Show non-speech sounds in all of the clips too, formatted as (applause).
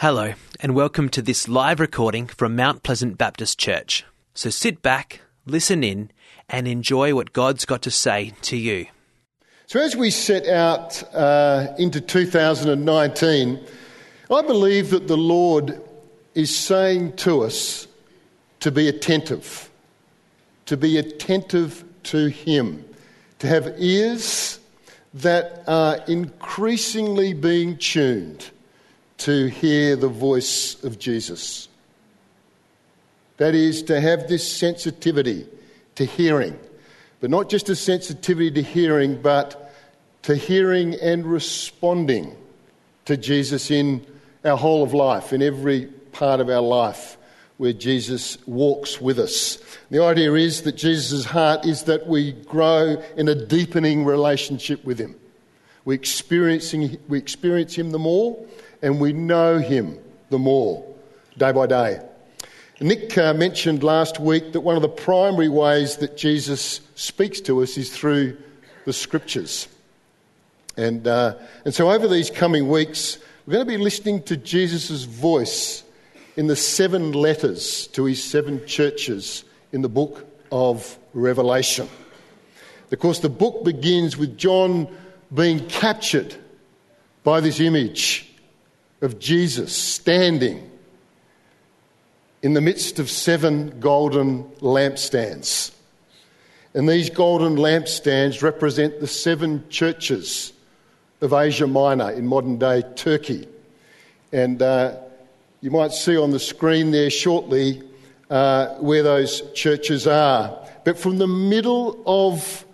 Hello, and welcome to this live recording from Mount Pleasant Baptist Church. So sit back, listen in, and enjoy what God's got to say to you. So, as we set out uh, into 2019, I believe that the Lord is saying to us to be attentive, to be attentive to Him, to have ears that are increasingly being tuned to hear the voice of Jesus. That is, to have this sensitivity to hearing, but not just a sensitivity to hearing, but to hearing and responding to Jesus in our whole of life, in every part of our life where Jesus walks with us. The idea is that Jesus' heart is that we grow in a deepening relationship with Him. We, experiencing, we experience Him the more and we know Him the more day by day. Nick uh, mentioned last week that one of the primary ways that Jesus speaks to us is through the scriptures. And, uh, and so over these coming weeks, we're going to be listening to Jesus' voice in the seven letters to his seven churches in the book of Revelation. Of course, the book begins with John being captured by this image of Jesus standing in the midst of seven golden lampstands. And these golden lampstands represent the seven churches of Asia Minor in modern day Turkey. And uh, you might see on the screen there shortly uh, where those churches are. But from the middle of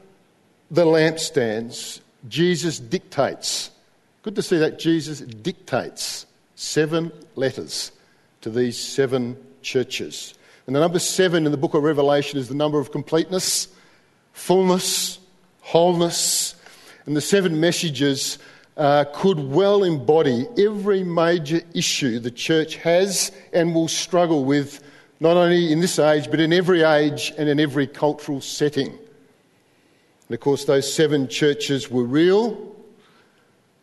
the lampstands, Jesus dictates Good to see that Jesus dictates seven letters to these seven churches. And the number seven in the book of Revelation is the number of completeness, fullness, wholeness. And the seven messages uh, could well embody every major issue the church has and will struggle with, not only in this age, but in every age and in every cultural setting. And of course, those seven churches were real,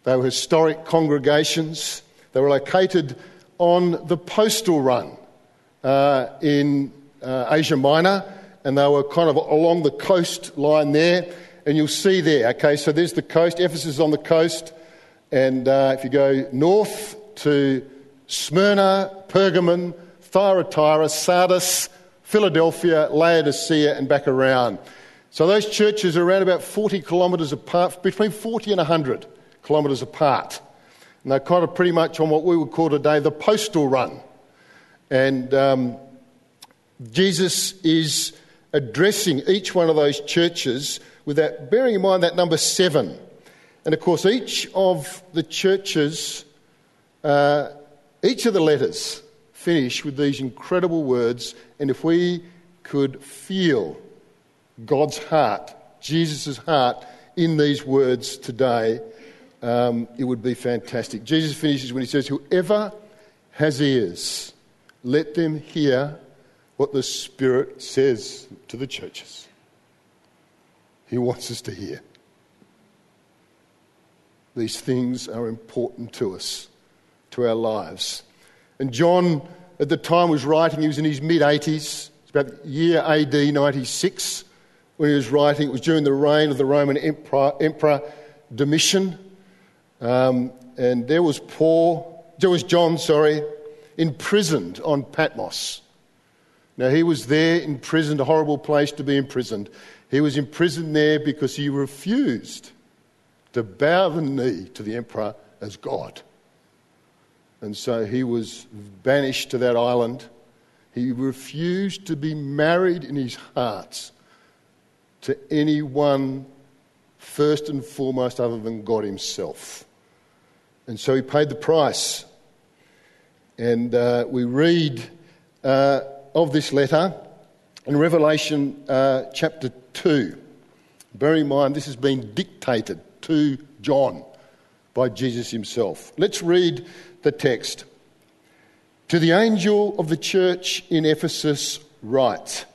they were historic congregations. They were located on the postal run uh, in uh, Asia Minor, and they were kind of along the coastline there. And you'll see there, okay, so there's the coast. Ephesus is on the coast. And uh, if you go north to Smyrna, Pergamon, Thyatira, Sardis, Philadelphia, Laodicea, and back around. So those churches are around about 40 kilometres apart, between 40 and 100 kilometres apart. And they're kind of pretty much on what we would call today the postal run. And um, Jesus is addressing each one of those churches with that, bearing in mind that number seven. And of course, each of the churches, uh, each of the letters finish with these incredible words. And if we could feel God's heart, Jesus' heart, in these words today, um, it would be fantastic. Jesus finishes when he says, Whoever has ears, let them hear what the Spirit says to the churches. He wants us to hear. These things are important to us, to our lives. And John, at the time, was writing, he was in his mid 80s. It's about the year AD 96 when he was writing. It was during the reign of the Roman Emperor, Emperor Domitian. Um, and there was Paul, there was John, sorry, imprisoned on Patmos. Now, he was there imprisoned, a horrible place to be imprisoned. He was imprisoned there because he refused to bow the knee to the emperor as God. And so he was banished to that island. He refused to be married in his heart to anyone first and foremost other than God himself. And so he paid the price. And uh, we read uh, of this letter in Revelation uh, chapter 2. Bear in mind, this has been dictated to John by Jesus himself. Let's read the text. To the angel of the church in Ephesus, write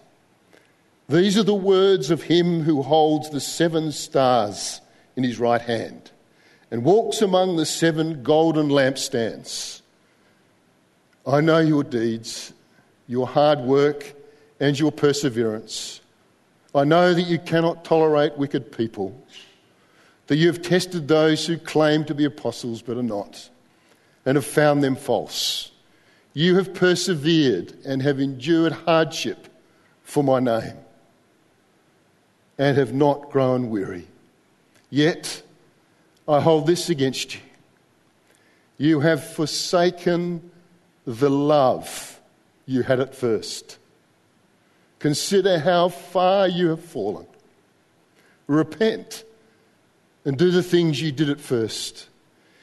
These are the words of him who holds the seven stars in his right hand and walks among the seven golden lampstands. I know your deeds, your hard work, and your perseverance. I know that you cannot tolerate wicked people, that you have tested those who claim to be apostles but are not, and have found them false. You have persevered and have endured hardship for my name, and have not grown weary. Yet I hold this against you. You have forsaken the love you had at first. Consider how far you have fallen. Repent and do the things you did at first.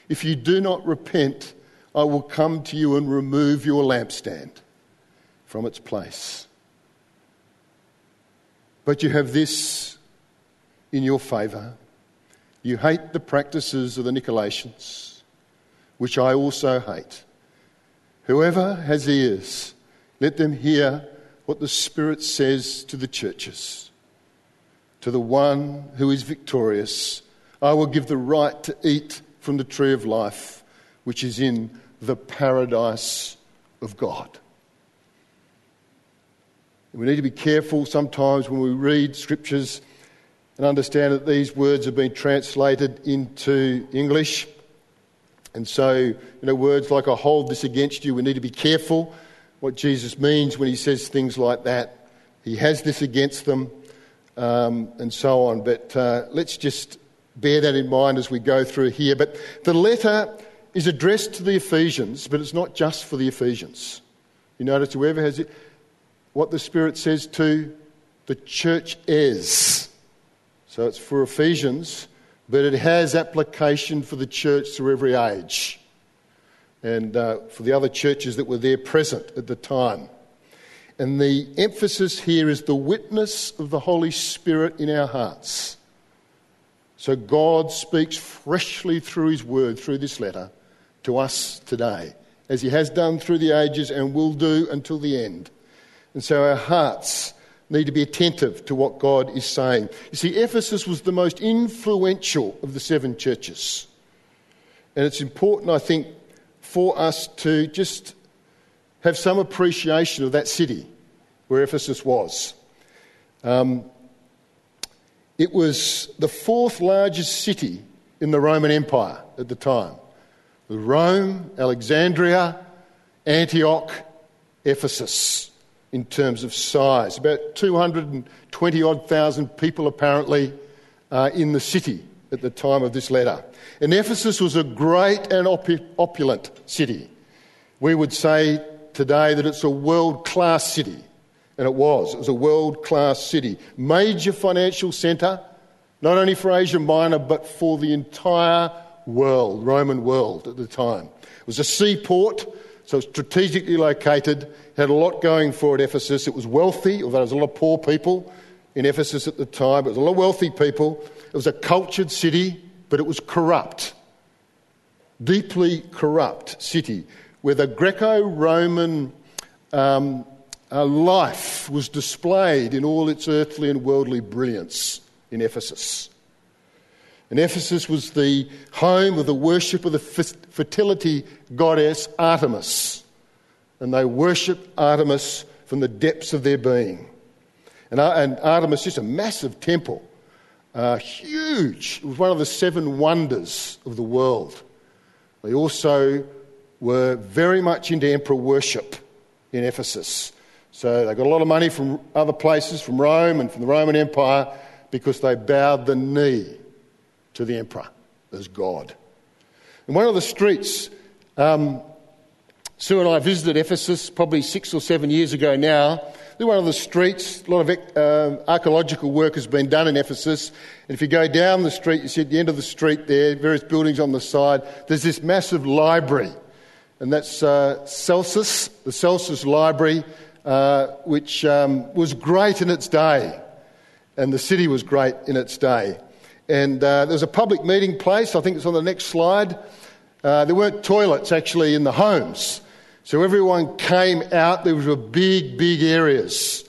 If you do not repent, I will come to you and remove your lampstand from its place. But you have this in your favour. You hate the practices of the Nicolaitans, which I also hate. Whoever has ears, let them hear what the Spirit says to the churches. To the one who is victorious, I will give the right to eat from the tree of life, which is in the paradise of God. We need to be careful sometimes when we read scriptures and understand that these words have been translated into English. And so, you know, words like I hold this against you, we need to be careful what Jesus means when he says things like that. He has this against them, um, and so on. But uh, let's just bear that in mind as we go through here. But the letter is addressed to the Ephesians, but it's not just for the Ephesians. You notice whoever has it, what the Spirit says to the church is. So it's for Ephesians, but it has application for the church through every age and uh, for the other churches that were there present at the time. And the emphasis here is the witness of the Holy Spirit in our hearts. So God speaks freshly through His word, through this letter, to us today, as He has done through the ages and will do until the end. And so our hearts need to be attentive to what God is saying. You see, Ephesus was the most influential of the seven churches. And it's important, I think, for us to just have some appreciation of that city where Ephesus was. Um, it was the fourth largest city in the Roman Empire at the time. Rome, Alexandria, Antioch, Ephesus, in terms of size. About 220 odd thousand people apparently uh, in the city at the time of this letter. And Ephesus was a great and opulent city. We would say today that it's a world class city. And it was. It was a world class city. Major financial centre, not only for Asia Minor, but for the entire world, Roman world at the time. It was a seaport, so strategically located, had a lot going for it, Ephesus. It was wealthy, although there was a lot of poor people in Ephesus at the time. It was a lot of wealthy people. It was a cultured city but it was corrupt, deeply corrupt city where the Greco Roman um, uh, life was displayed in all its earthly and worldly brilliance in Ephesus. And Ephesus was the home of the worship of the fertility goddess Artemis. And they worshipped Artemis from the depths of their being. And, and Artemis, just a massive temple uh, huge. It was one of the seven wonders of the world. They also were very much into emperor worship in Ephesus. So they got a lot of money from other places, from Rome and from the Roman Empire, because they bowed the knee to the emperor as God. In one of the streets, um, Sue and I visited Ephesus probably six or seven years ago now, they're one of the streets. A lot of uh, archaeological work has been done in Ephesus. And if you go down the street, you see at the end of the street there, various buildings on the side, there's this massive library. And that's uh, Celsus, the Celsus Library, uh, which um, was great in its day. And the city was great in its day. And uh, there's a public meeting place, I think it's on the next slide. Uh, there weren't toilets actually in the homes. So everyone came out. There were big, big areas.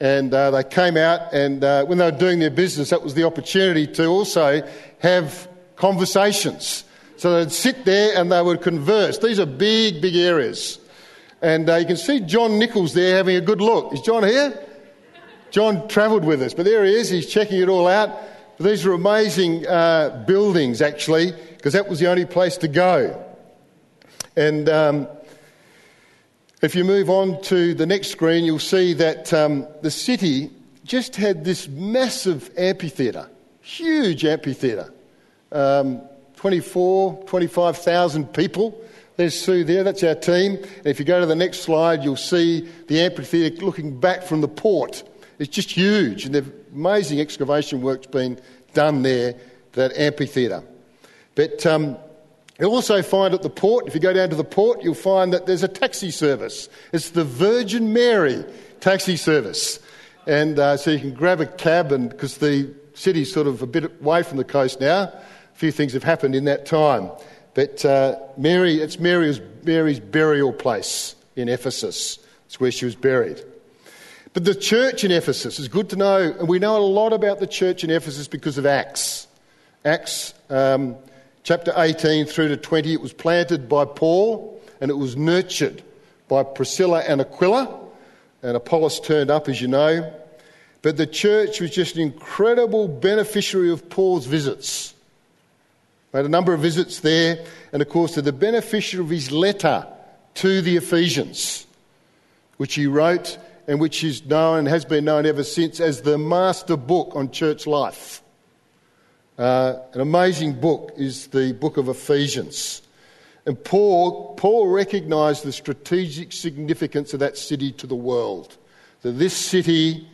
And uh, they came out, and uh, when they were doing their business, that was the opportunity to also have conversations. So they'd sit there and they would converse. These are big, big areas. And uh, you can see John Nichols there having a good look. Is John here? John travelled with us, but there he is. He's checking it all out. But these are amazing uh, buildings, actually, because that was the only place to go. And um, if you move on to the next screen, you'll see that um, the city just had this massive amphitheatre, huge amphitheatre. Um, 24, 25,000 people. There's Sue there, that's our team. And if you go to the next slide, you'll see the amphitheatre looking back from the port. It's just huge, and there's amazing excavation work's been done there, that amphitheatre. But um, you'll also find at the port, if you go down to the port, you'll find that there's a taxi service. It's the Virgin Mary taxi service. And uh, so you can grab a cab, and because the city's sort of a bit away from the coast now, a few things have happened in that time. But uh, Mary, it's Mary's, Mary's burial place in Ephesus. It's where she was buried. But the church in Ephesus is good to know, and we know a lot about the church in Ephesus because of Acts. Acts um, chapter 18 through to 20, it was planted by Paul and it was nurtured by Priscilla and Aquila. And Apollos turned up, as you know. But the church was just an incredible beneficiary of Paul's visits. Made a number of visits there, and of course, the beneficiary of his letter to the Ephesians, which he wrote and which is known and has been known ever since as the master book on church life. Uh, an amazing book is the book of Ephesians. And Paul, Paul recognized the strategic significance of that city to the world. That this city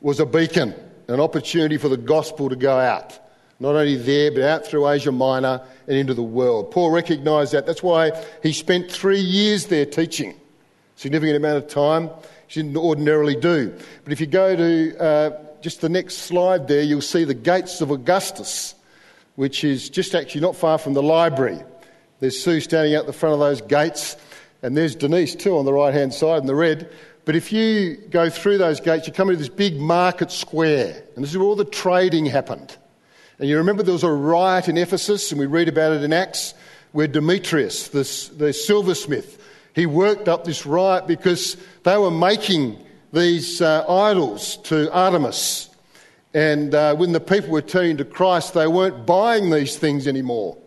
was a beacon, an opportunity for the gospel to go out. Not only there, but out through Asia Minor and into the world. Paul recognized that. That's why he spent three years there teaching. Significant amount of time she didn't ordinarily do. But if you go to uh, just the next slide there, you'll see the Gates of Augustus, which is just actually not far from the library. There's Sue standing out the front of those gates, and there's Denise too on the right hand side in the red. But if you go through those gates, you come into this big market square, and this is where all the trading happened. And you remember there was a riot in Ephesus, and we read about it in Acts, where Demetrius, the, the silversmith, he worked up this riot because they were making these uh, idols to Artemis. And uh, when the people were turning to Christ, they weren't buying these things anymore.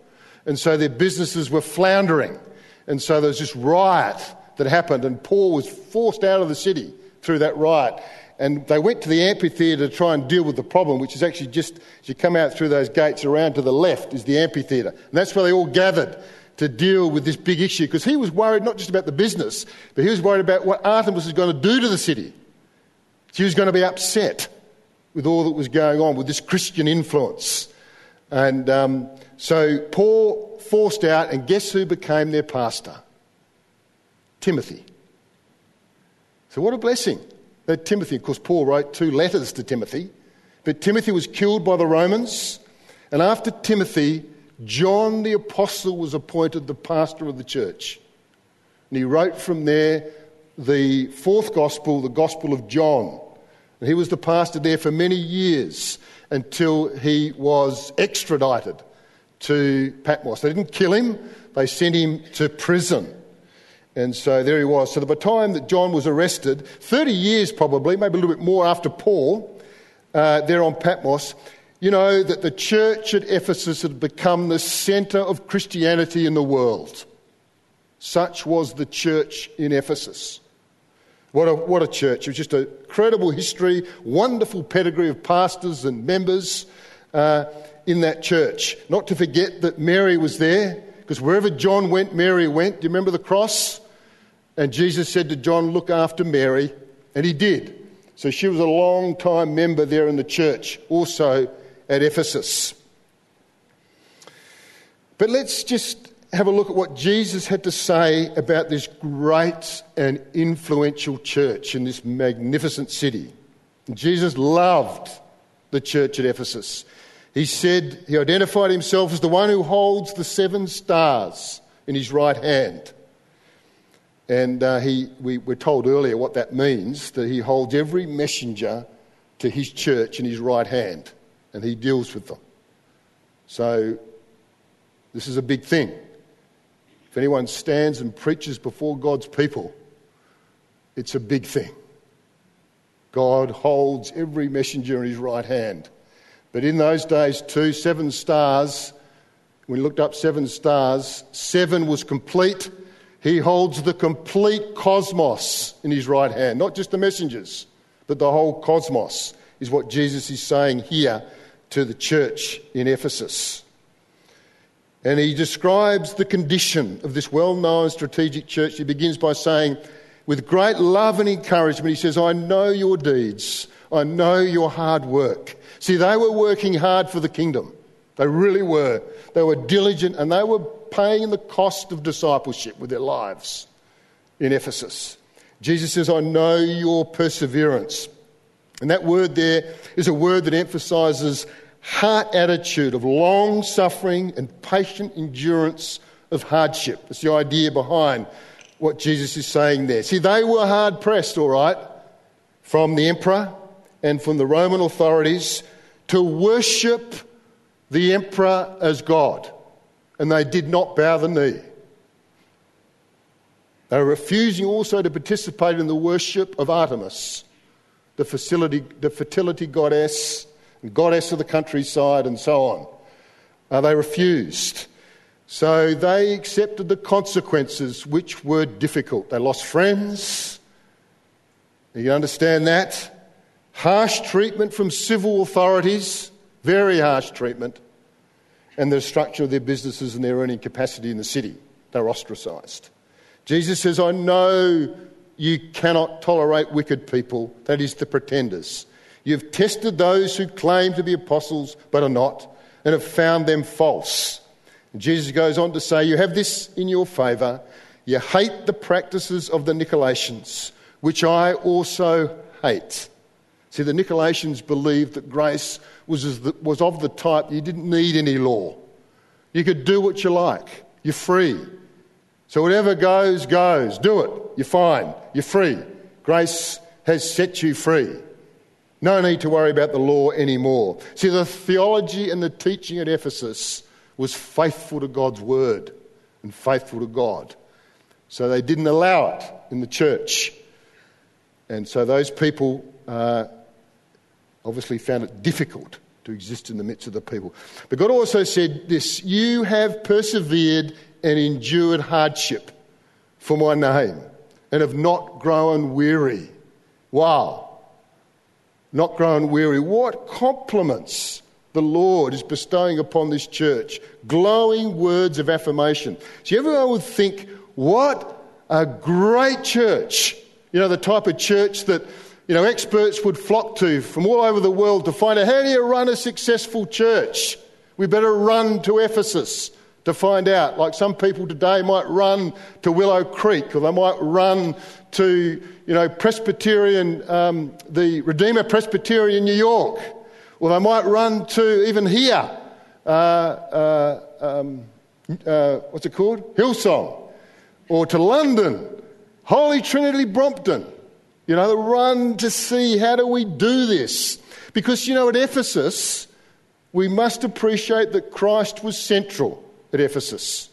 And so their businesses were floundering. And so there was this riot that happened, and Paul was forced out of the city through that riot. And they went to the amphitheatre to try and deal with the problem, which is actually just as you come out through those gates around to the left is the amphitheatre. And that's where they all gathered to deal with this big issue because he was worried not just about the business, but he was worried about what Artemis was going to do to the city. She was going to be upset with all that was going on with this Christian influence. And um, so Paul forced out, and guess who became their pastor? Timothy. So, what a blessing that Timothy, of course, Paul wrote two letters to Timothy, but Timothy was killed by the Romans, and after Timothy, John the Apostle was appointed the pastor of the church. And he wrote from there the fourth gospel, the Gospel of John. And he was the pastor there for many years until he was extradited to Patmos. They didn't kill him, they sent him to prison. And so there he was. So by the time that John was arrested, 30 years probably, maybe a little bit more after Paul, uh, there on Patmos, you know that the church at Ephesus had become the centre of Christianity in the world. Such was the church in Ephesus. What a, what a church. It was just a credible history, wonderful pedigree of pastors and members uh, in that church. Not to forget that Mary was there, because wherever John went, Mary went. Do you remember the cross? And Jesus said to John, Look after Mary. And he did. So she was a long time member there in the church, also at Ephesus. But let's just have a look at what Jesus had to say about this great and influential church in this magnificent city. Jesus loved the church at Ephesus. He said, he identified himself as the one who holds the seven stars in his right hand. And uh, he, we were told earlier what that means that he holds every messenger to his church in his right hand and he deals with them. So, this is a big thing. If anyone stands and preaches before God's people, it's a big thing. God holds every messenger in his right hand. But in those days, too, seven stars, we looked up seven stars, seven was complete. He holds the complete cosmos in his right hand, not just the messengers, but the whole cosmos, is what Jesus is saying here to the church in Ephesus. And he describes the condition of this well known strategic church. He begins by saying, with great love and encouragement, he says, I know your deeds. I know your hard work. See, they were working hard for the kingdom. They really were. They were diligent and they were paying the cost of discipleship with their lives in Ephesus. Jesus says, I know your perseverance. And that word there is a word that emphasizes heart attitude of long suffering and patient endurance of hardship. That's the idea behind what Jesus is saying there. See, they were hard pressed, all right, from the emperor and from the Roman authorities to worship the emperor as God. And they did not bow the knee. They were refusing also to participate in the worship of Artemis, the, facility, the fertility goddess goddess of the countryside, and so on. Uh, they refused. So they accepted the consequences, which were difficult. They lost friends. You understand that? Harsh treatment from civil authorities, very harsh treatment, and the destruction of their businesses and their earning capacity in the city. They're ostracised. Jesus says, I know you cannot tolerate wicked people, that is, the pretenders. You've tested those who claim to be apostles but are not, and have found them false. And Jesus goes on to say, You have this in your favour. You hate the practices of the Nicolaitans, which I also hate. See, the Nicolaitans believed that grace was, the, was of the type you didn't need any law. You could do what you like, you're free. So whatever goes, goes. Do it. You're fine. You're free. Grace has set you free. No need to worry about the law anymore. See, the theology and the teaching at Ephesus was faithful to God's word and faithful to God. So they didn't allow it in the church. And so those people uh, obviously found it difficult to exist in the midst of the people. But God also said this You have persevered and endured hardship for my name and have not grown weary. Wow not grown weary. What compliments the Lord is bestowing upon this church. Glowing words of affirmation. See, everyone would think, what a great church. You know, the type of church that, you know, experts would flock to from all over the world to find out how do you run a successful church? We better run to Ephesus to find out. Like some people today might run to Willow Creek or they might run to, you know, Presbyterian, um, the Redeemer Presbyterian in New York. Or they might run to even here, uh, uh, um, uh, what's it called? Hillsong. Or to London, Holy Trinity Brompton. You know, the run to see how do we do this. Because, you know, at Ephesus, we must appreciate that Christ was central at Ephesus.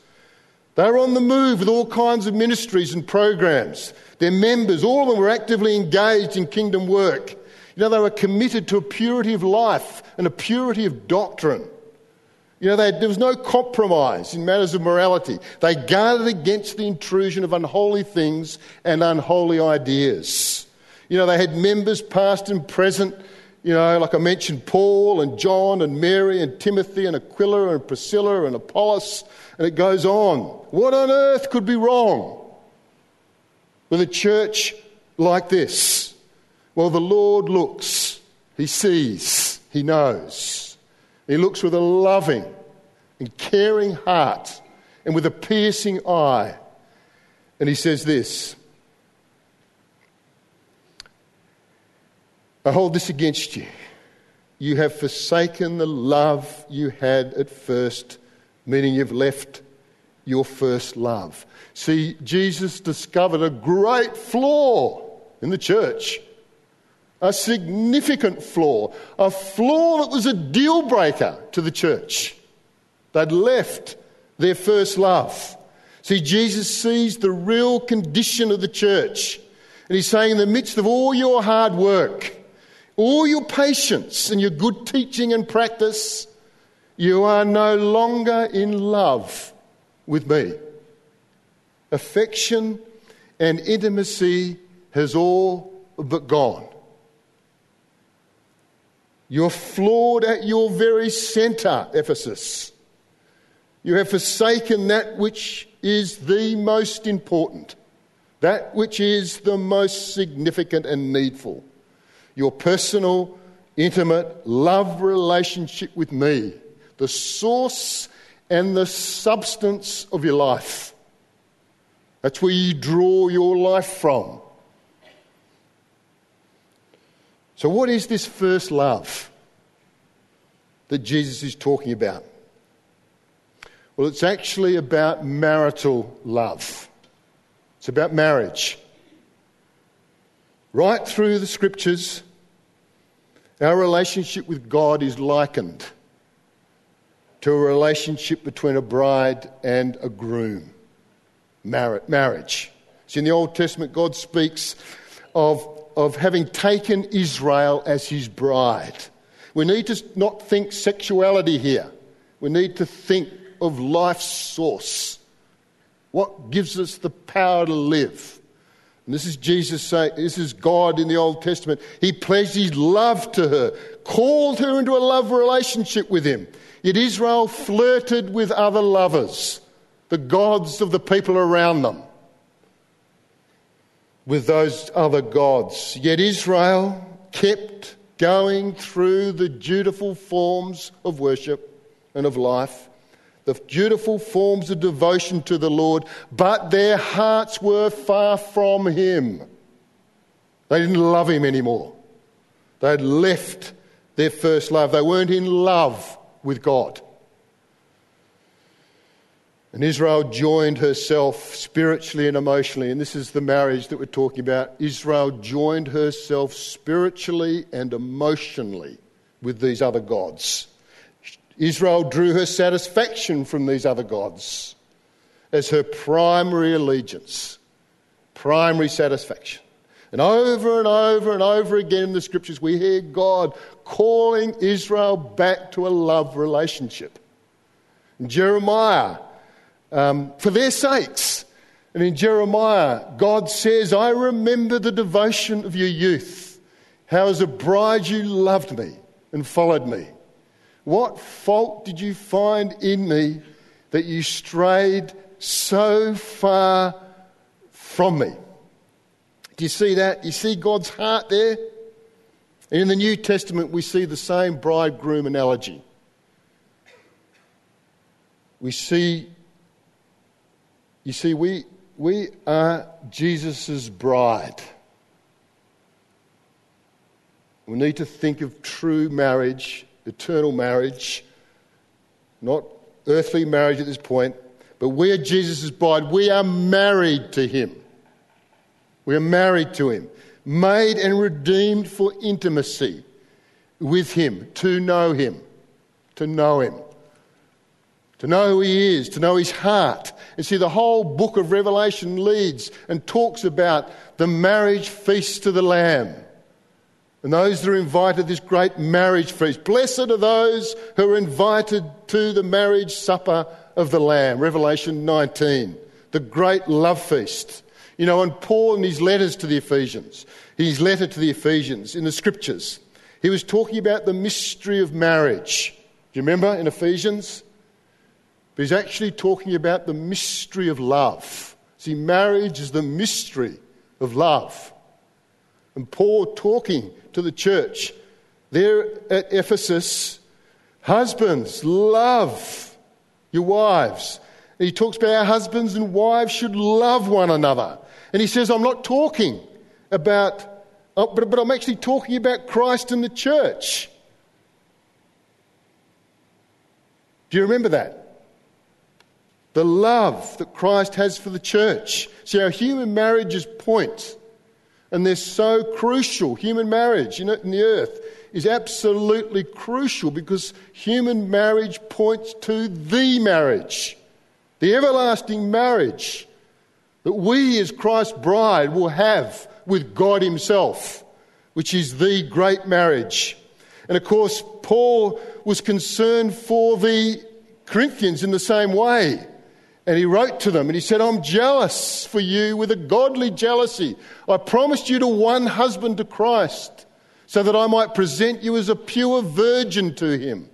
They were on the move with all kinds of ministries and programs. Their members, all of them were actively engaged in kingdom work. You know, they were committed to a purity of life and a purity of doctrine. You know, they, there was no compromise in matters of morality. They guarded against the intrusion of unholy things and unholy ideas. You know, they had members, past and present, you know, like I mentioned, Paul and John and Mary and Timothy and Aquila and Priscilla and Apollos, and it goes on. What on earth could be wrong with a church like this? Well, the Lord looks, He sees, He knows. He looks with a loving and caring heart and with a piercing eye. And He says this I hold this against you. You have forsaken the love you had at first, meaning you've left your first love. See, Jesus discovered a great flaw in the church, a significant flaw, a flaw that was a deal breaker to the church. They'd left their first love. See, Jesus sees the real condition of the church And he's saying, in the midst of all your hard work, all your patience and your good teaching and practice, you are no longer in love with me. Affection and intimacy has all but gone. You're flawed at your very centre, Ephesus. You have forsaken that which is the most important, that which is the most significant and needful. Your personal, intimate love relationship with me, the source and the substance of your life. That's where you draw your life from. So, what is this first love that Jesus is talking about? Well, it's actually about marital love, it's about marriage. Right through the scriptures, our relationship with God is likened to a relationship between a bride and a groom. Marriage. See, in the Old Testament, God speaks of of having taken Israel as his bride. We need to not think sexuality here. We need to think of life's source. What gives us the power to live? And this is Jesus saying, this is God in the Old Testament. He pledged his love to her, called her into a love relationship with him. Yet Israel flirted with other lovers, the gods of the people around them with those other gods. Yet Israel kept going through the dutiful forms of worship and of life, the dutiful forms of devotion to the Lord, but their hearts were far from Him. They didn't love Him anymore. They had left their first love. They weren't in love with God. And Israel joined herself spiritually and emotionally, and this is the marriage that we're talking about. Israel joined herself spiritually and emotionally with these other gods. Israel drew her satisfaction from these other gods as her primary allegiance, primary satisfaction. And over and over and over again in the scriptures, we hear God calling Israel back to a love relationship. In Jeremiah, um, for their sakes. And in Jeremiah, God says, I remember the devotion of your youth, how as a bride you loved me and followed me. What fault did you find in me that you strayed so far from me? Do you see that? You see God's heart there? And in the New Testament, we see the same bridegroom analogy. We see you see, we, we are Jesus' bride. We need to think of true marriage, eternal marriage, not earthly marriage at this point, but we are Jesus' bride. We are married to Him. We are married to Him, made and redeemed for intimacy with Him, to know Him, to know Him to know who he is, to know his heart. And see, the whole book of Revelation leads and talks about the marriage feast to the Lamb. And those that are invited to this great marriage feast. Blessed are those who are invited to the marriage supper of the Lamb. Revelation 19. The great love feast. You know, and Paul in his letters to the Ephesians, his letter to the Ephesians in the scriptures, he was talking about the mystery of marriage. Do you remember in Ephesians? But he's actually talking about the mystery of love. See, marriage is the mystery of love. And Paul talking to the church there at Ephesus husbands, love your wives. And he talks about how husbands and wives should love one another. And he says, I'm not talking about, oh, but, but I'm actually talking about Christ and the church. Do you remember that? the love that Christ has for the church. See, our human marriages point, and they're so crucial. Human marriage in the earth is absolutely crucial because human marriage points to the marriage, the everlasting marriage that we as Christ's bride will have with God Himself, which is the great marriage. And of course, Paul was concerned for the Corinthians in the same way. And he wrote to them and he said, I'm jealous for you with a godly jealousy. I promised you to one husband to Christ so that I might present you as a pure virgin to him.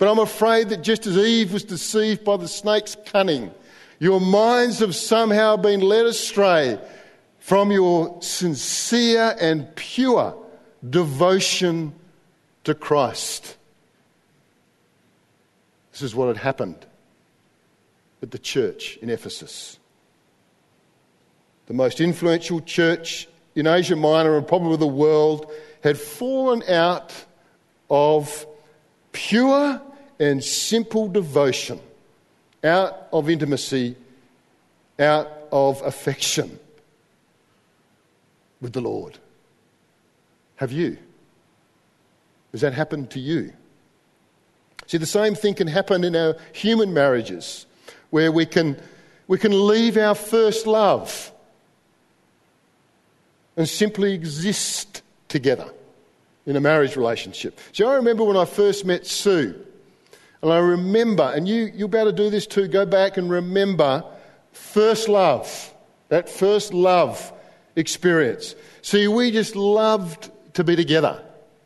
But I'm afraid that just as Eve was deceived by the snake's cunning, your minds have somehow been led astray from your sincere and pure devotion to Christ. This is what had happened at the church in Ephesus. The most influential church in Asia Minor and probably the world had fallen out of pure and simple devotion, out of intimacy, out of affection with the Lord. Have you? Has that happened to you? See, the same thing can happen in our human marriages, where we can, we can leave our first love and simply exist together in a marriage relationship. See, I remember when I first met Sue, and I remember, and you, you'll be able to do this too, go back and remember first love, that first love experience. See, we just loved to be together.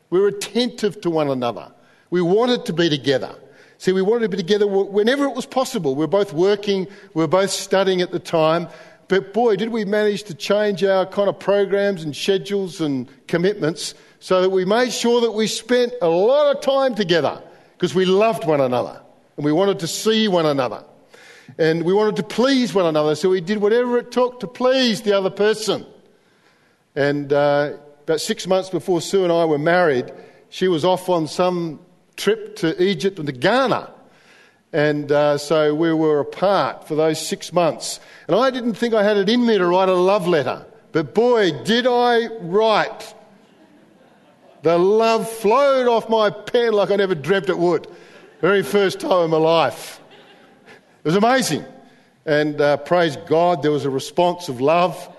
We were attentive to one another. We wanted to be together. See, we wanted to be together whenever it was possible. We were both working, we were both studying at the time. But boy, did we manage to change our kind of programs and schedules and commitments so that we made sure that we spent a lot of time together because we loved one another and we wanted to see one another and we wanted to please one another. So we did whatever it took to please the other person. And uh, about six months before Sue and I were married, she was off on some trip to Egypt and to Ghana. And uh, so we were apart for those six months. And I didn't think I had it in me to write a love letter. But boy, did I write. The love flowed off my pen like I never dreamt it would. Very first time in my life. It was amazing. And uh, praise God, there was a response of love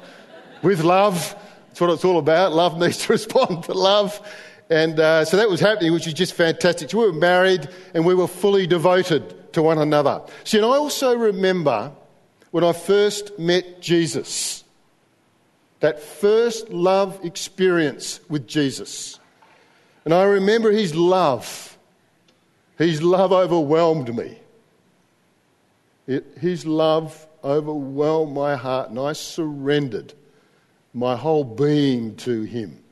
with love. That's what it's all about. Love needs to (laughs) respond to love. And uh, so that was happening, which was just fantastic. So we were married and we were fully devoted to one another. See, and I also remember when I first met Jesus, that first love experience with Jesus. And I remember his love. His love overwhelmed me. It, his love overwhelmed my heart, and I surrendered my whole being to him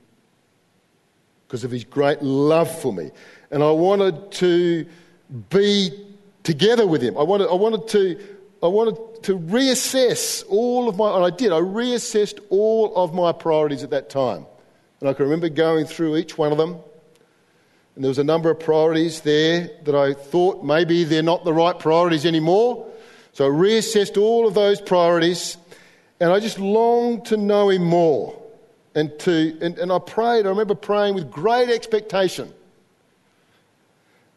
because of his great love for me. And I wanted to be together with him. I wanted, I wanted, to, I wanted to reassess all of my, and I did, I reassessed all of my priorities at that time. And I can remember going through each one of them. And there was a number of priorities there that I thought maybe they're not the right priorities anymore. So I reassessed all of those priorities. And I just longed to know him more and to and, and I prayed. I remember praying with great expectation.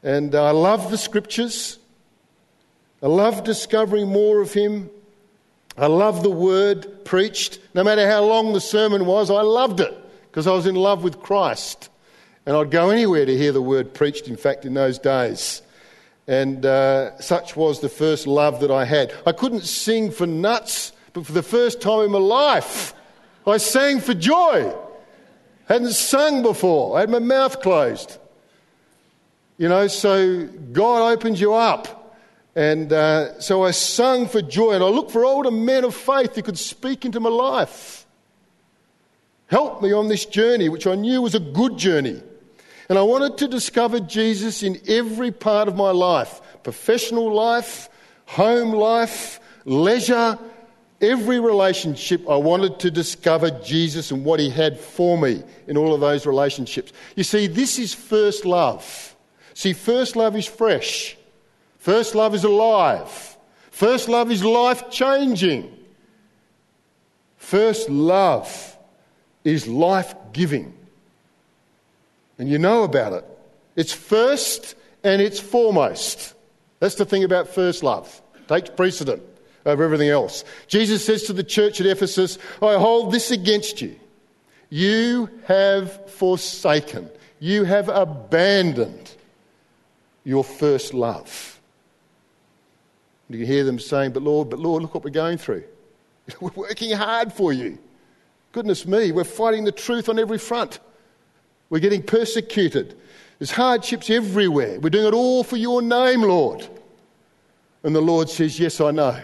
And I love the scriptures. I love discovering more of him. I love the word preached. No matter how long the sermon was, I loved it because I was in love with Christ. And I'd go anywhere to hear the word preached, in fact, in those days. And uh, such was the first love that I had. I couldn't sing for nuts, but for the first time in my life, I sang for joy. Hadn't sung before. I had my mouth closed. You know, so God opens you up. And uh, so I sung for joy and I looked for older men of faith who could speak into my life. Help me on this journey, which I knew was a good journey. And I wanted to discover Jesus in every part of my life professional life, home life, leisure, every relationship, I wanted to discover Jesus and what he had for me in all of those relationships. You see, this is first love. See, first love is fresh, first love is alive, first love is life changing, first love is life giving. And you know about it. It's first and it's foremost. That's the thing about first love. It takes precedent over everything else. Jesus says to the church at Ephesus, I hold this against you. You have forsaken, you have abandoned your first love. You can hear them saying, But Lord, but Lord, look what we're going through. (laughs) We're working hard for you. Goodness me, we're fighting the truth on every front. We're getting persecuted. There's hardships everywhere. We're doing it all for your name, Lord. And the Lord says, Yes, I know.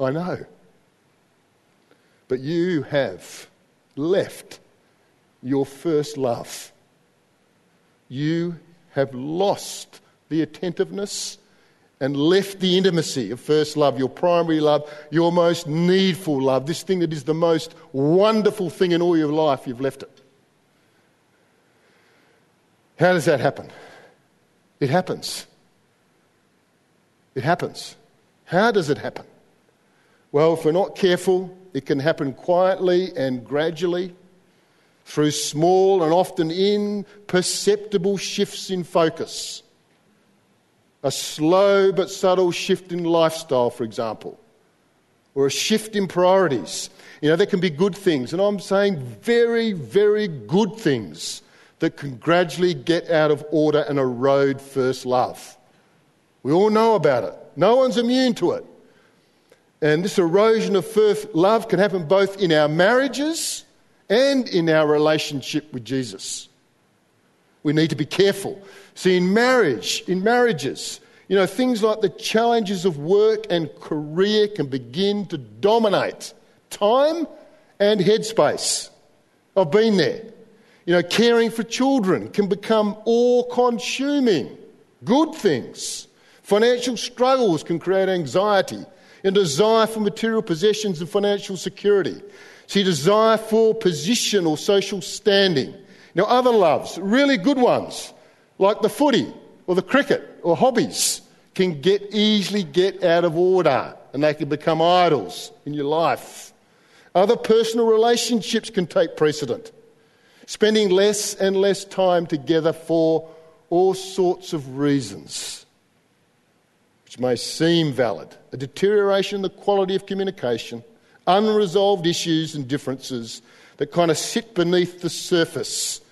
I know. But you have left your first love. You have lost the attentiveness and left the intimacy of first love, your primary love, your most needful love, this thing that is the most wonderful thing in all your life, you've left it. How does that happen? It happens. It happens. How does it happen? Well, if we're not careful, it can happen quietly and gradually through small and often imperceptible shifts in focus. A slow but subtle shift in lifestyle, for example, or a shift in priorities. You know, there can be good things, and I'm saying very, very good things that can gradually get out of order and erode first love. We all know about it. No one's immune to it. And this erosion of first love can happen both in our marriages and in our relationship with Jesus. We need to be careful. See, in marriage, in marriages, you know, things like the challenges of work and career can begin to dominate time and headspace. I've been there. You know, caring for children can become all consuming. Good things. Financial struggles can create anxiety and desire for material possessions and financial security. See, desire for position or social standing. Now, other loves, really good ones, like the footy or the cricket or hobbies, can get easily get out of order and they can become idols in your life. Other personal relationships can take precedent spending less and less time together for all sorts of reasons, which may seem valid a deterioration in the quality of communication, unresolved issues and differences that kind of sit beneath the surface,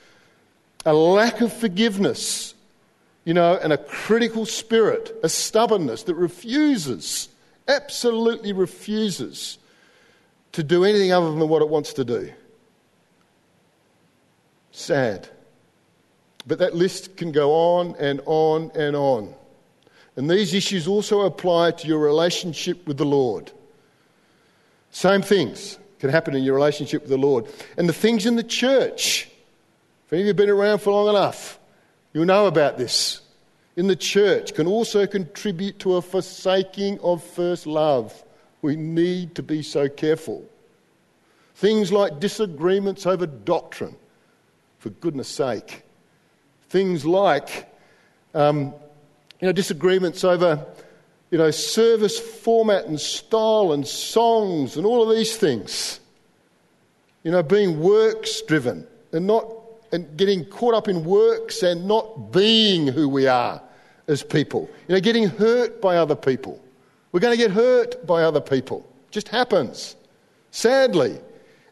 a lack of forgiveness, you know, and a critical spirit, a stubbornness that refuses, absolutely refuses to do anything other than what it wants to do. Sad. But that list can go on and on and on. And these issues also apply to your relationship with the Lord. Same things can happen in your relationship with the Lord. And the things in the church. If any of you have been around for long enough, you'll know about this. In the church can also contribute to a forsaking of first love. We need to be so careful. Things like disagreements over doctrine for goodness sake. Things like, um, you know, disagreements over, you know, service format and style and songs and all of these things. You know, being works driven and not and getting caught up in works and not being who we are as people. You know, getting hurt by other people. We're going to get hurt by other people. It just happens. Sadly.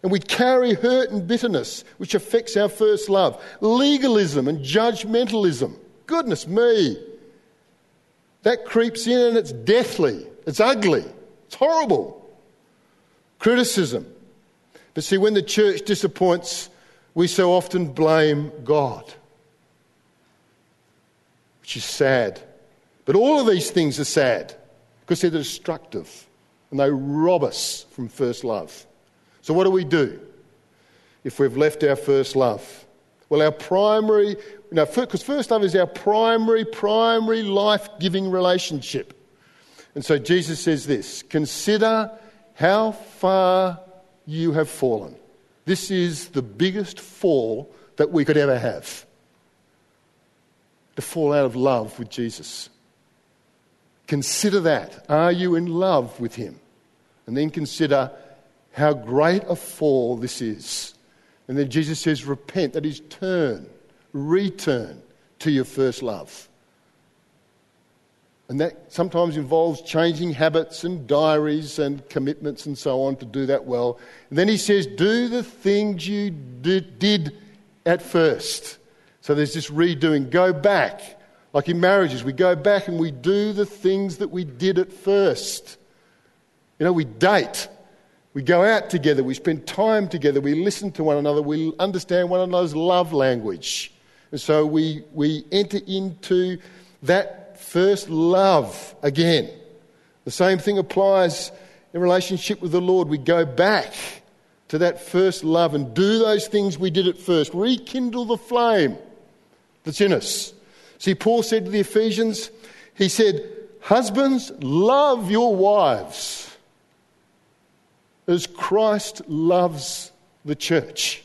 And we carry hurt and bitterness, which affects our first love. Legalism and judgmentalism. Goodness me. That creeps in and it's deathly. It's ugly. It's horrible. Criticism. But see, when the church disappoints, we so often blame God, which is sad. But all of these things are sad because they're destructive and they rob us from first love. So, what do we do if we've left our first love? Well, our primary, know, because first love is our primary, primary life giving relationship. And so Jesus says this Consider how far you have fallen. This is the biggest fall that we could ever have. To fall out of love with Jesus. Consider that. Are you in love with Him? And then consider how great a fall this is. And then Jesus says, Repent, that is, turn, return to your first love. And that sometimes involves changing habits and diaries and commitments and so on to do that well. And then he says, Do the things you did, at first. So there's this redoing. Go back. Like in marriages, we go back and we do the things that we did at first. You know, we date. We go out together. We spend time together. We listen to one another. We understand one another's love language. And so we, we enter into that first love again. The same thing applies in relationship with the Lord. We go back to that first love and do those things we did at first. Rekindle the flame that's in us. See, Paul said to the Ephesians, he said, Husbands, love your wives as Christ loves the church.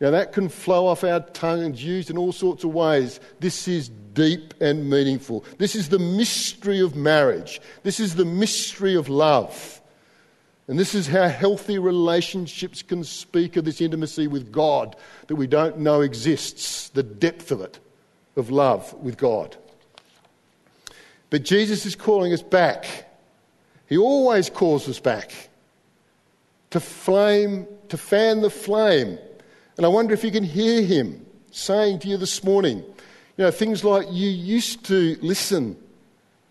Now, that can flow off our tongue and used in all sorts of ways. This is deep and meaningful. This is the mystery of marriage. This is the mystery of love. And this is how healthy relationships can speak of this intimacy with God that we don't know exists, the depth of it, of love with God. But Jesus is calling us back. He always calls us back to flame, to fan the flame and I wonder if you can hear him saying to you this morning, you know, things like, You used to listen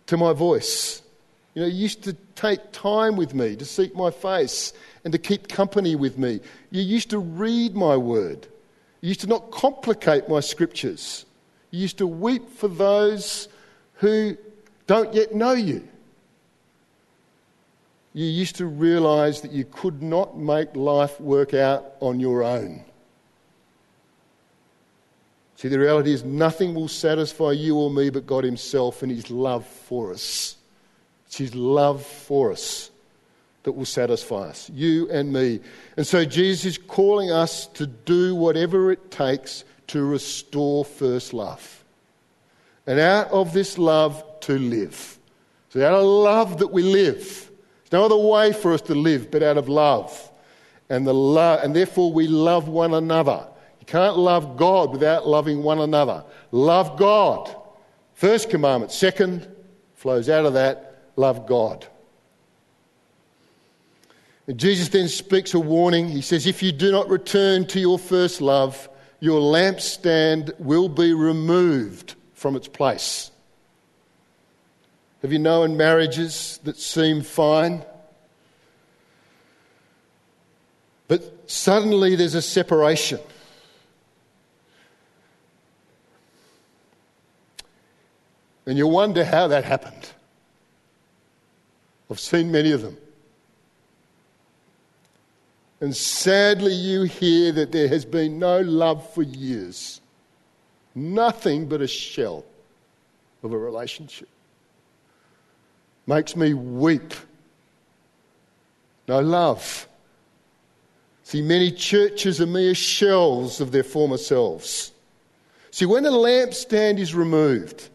to my voice. You know, you used to take time with me to seek my face and to keep company with me. You used to read my word. You used to not complicate my scriptures. You used to weep for those who don't yet know you. You used to realize that you could not make life work out on your own. See, the reality is nothing will satisfy you or me but God Himself and His love for us. It's His love for us that will satisfy us, you and me. And so Jesus is calling us to do whatever it takes to restore first love. And out of this love, to live. So out of love that we live. There's no other way for us to live but out of love. And, the lo- and therefore we love one another. You can't love God without loving one another. Love God. First commandment. Second flows out of that love God. And Jesus then speaks a warning. He says, If you do not return to your first love, your lampstand will be removed from its place. Have you known marriages that seem fine? But suddenly there's a separation. And you wonder how that happened. I've seen many of them. And sadly, you hear that there has been no love for years. Nothing but a shell of a relationship. Makes me weep. No love. See, many churches are mere shells of their former selves. See, when a lampstand is removed,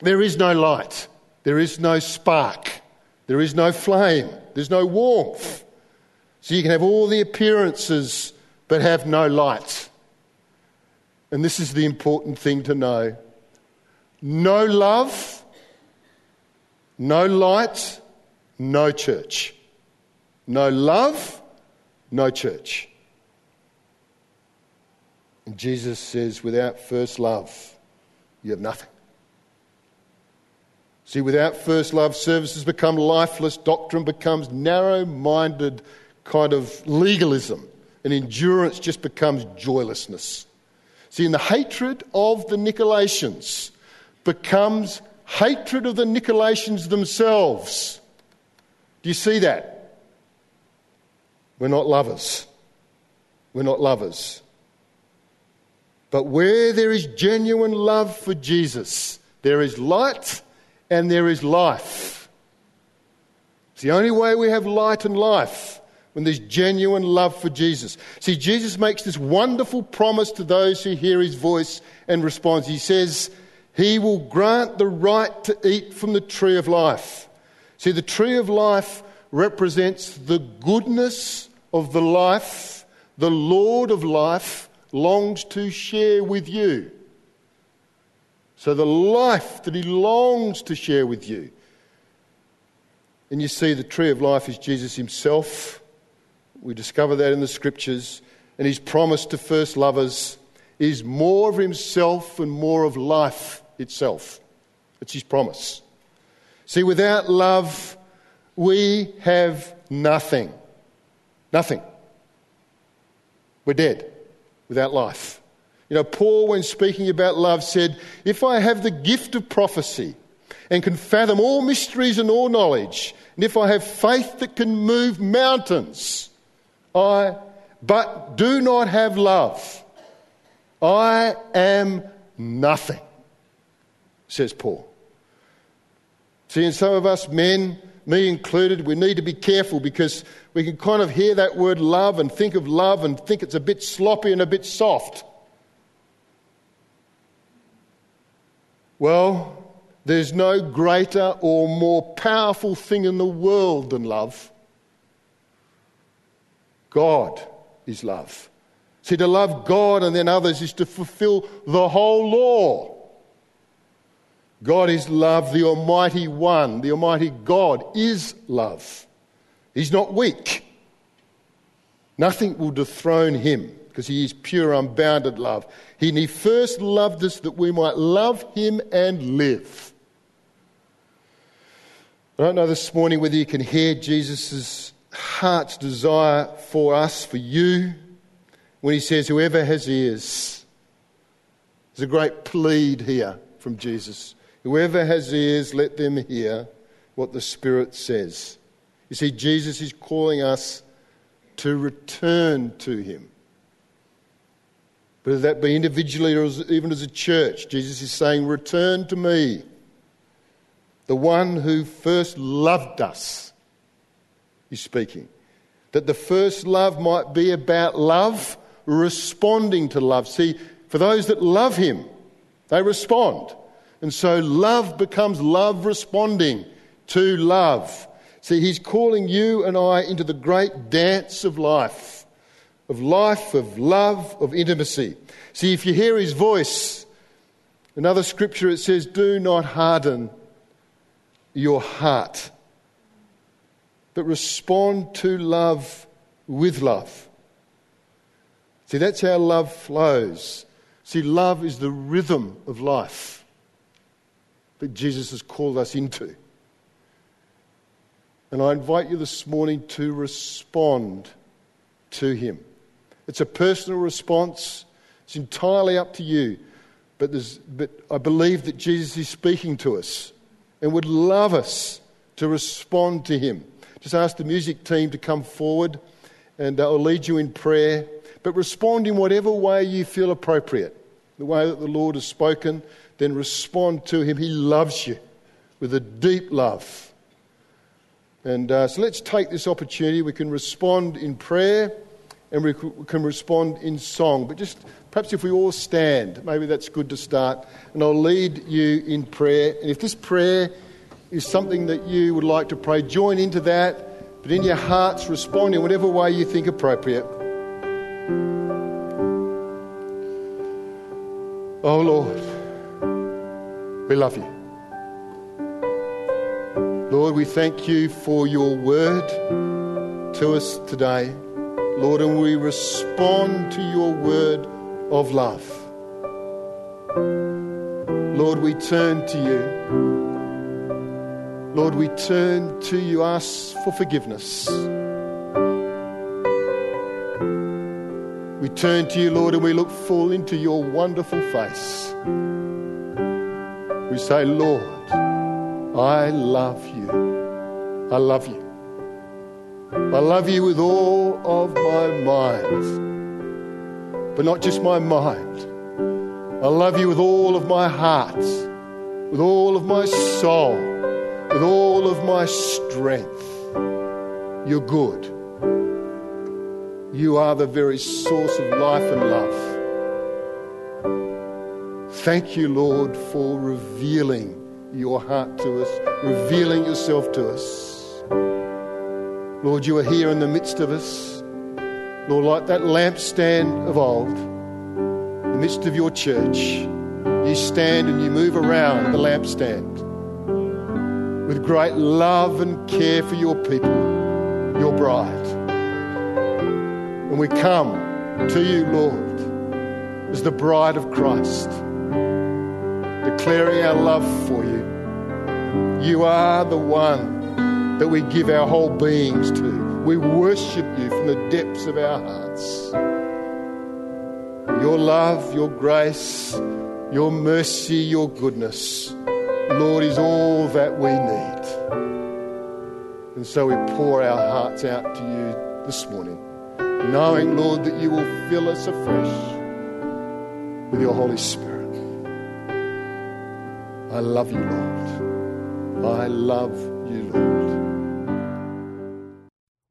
there is no light, there is no spark, there is no flame, there's no warmth. So you can have all the appearances but have no light. And this is the important thing to know no love, no light, no church. No love, no church. And Jesus says, without first love, you have nothing. See, without first love, services become lifeless, doctrine becomes narrow minded kind of legalism, and endurance just becomes joylessness. See, and the hatred of the Nicolaitans becomes hatred of the Nicolaitans themselves. Do you see that? We're not lovers. We're not lovers. But where there is genuine love for Jesus, there is light and there is life. It's the only way we have light and life when there's genuine love for Jesus. See, Jesus makes this wonderful promise to those who hear his voice and respond. He says, He will grant the right to eat from the tree of life. See, the tree of life represents the goodness of the life the Lord of life longs to share with you. So, the life that He longs to share with you. And you see, the tree of life is Jesus Himself. We discover that in the scriptures. And His promise to first lovers is more of Himself and more of life itself. It's His promise. See, without love, we have nothing. Nothing. We're dead without life. You know, Paul, when speaking about love, said, If I have the gift of prophecy and can fathom all mysteries and all knowledge, and if I have faith that can move mountains, I, but do not have love, I am nothing, says Paul. See, and some of us men, me included, we need to be careful because we can kind of hear that word love and think of love and think it's a bit sloppy and a bit soft. Well, there's no greater or more powerful thing in the world than love. God is love. See, to love God and then others is to fulfill the whole law. God is love, the Almighty One, the Almighty God is love. He's not weak. Nothing will dethrone him because he is pure, unbounded love. He, he first loved us that we might love him and live. I don't know this morning whether you can hear Jesus' heart's desire for us, for you, when he says, Whoever has ears. There's a great plead here from Jesus. Whoever has ears, let them hear what the Spirit says. You see, Jesus is calling us to return to Him. Whether that be individually or even as a church, Jesus is saying, Return to me, the one who first loved us. He's speaking. That the first love might be about love, responding to love. See, for those that love Him, they respond. And so love becomes love responding to love. See, he's calling you and I into the great dance of life, of life, of love, of intimacy. See, if you hear his voice, another scripture it says, Do not harden your heart, but respond to love with love. See, that's how love flows. See, love is the rhythm of life that Jesus has called us into. And I invite you this morning to respond to Him. It's a personal response, it's entirely up to you. But, but I believe that Jesus is speaking to us and would love us to respond to Him. Just ask the music team to come forward and I'll lead you in prayer. But respond in whatever way you feel appropriate, the way that the Lord has spoken then respond to him. He loves you with a deep love. And uh, so let's take this opportunity. We can respond in prayer and we can respond in song. But just perhaps if we all stand, maybe that's good to start. And I'll lead you in prayer. And if this prayer is something that you would like to pray, join into that. But in your hearts, respond in whatever way you think appropriate. Oh Lord. We love you. Lord, we thank you for your word to us today. Lord, and we respond to your word of love. Lord, we turn to you. Lord, we turn to you, ask for forgiveness. We turn to you, Lord, and we look full into your wonderful face. We say, Lord, I love you. I love you. I love you with all of my mind, but not just my mind. I love you with all of my heart, with all of my soul, with all of my strength. You're good. You are the very source of life and love. Thank you, Lord, for revealing your heart to us, revealing yourself to us. Lord, you are here in the midst of us. Lord, like that lampstand of old, in the midst of your church, you stand and you move around the lampstand with great love and care for your people, your bride. And we come to you, Lord, as the bride of Christ, declaring our love for you. You are the one that we give our whole beings to. We worship you from the depths of our hearts. Your love, your grace, your mercy, your goodness, Lord, is all that we need. And so we pour our hearts out to you this morning, knowing, Lord, that you will fill us afresh with your Holy Spirit. I love you, Lord. I love you, Lord.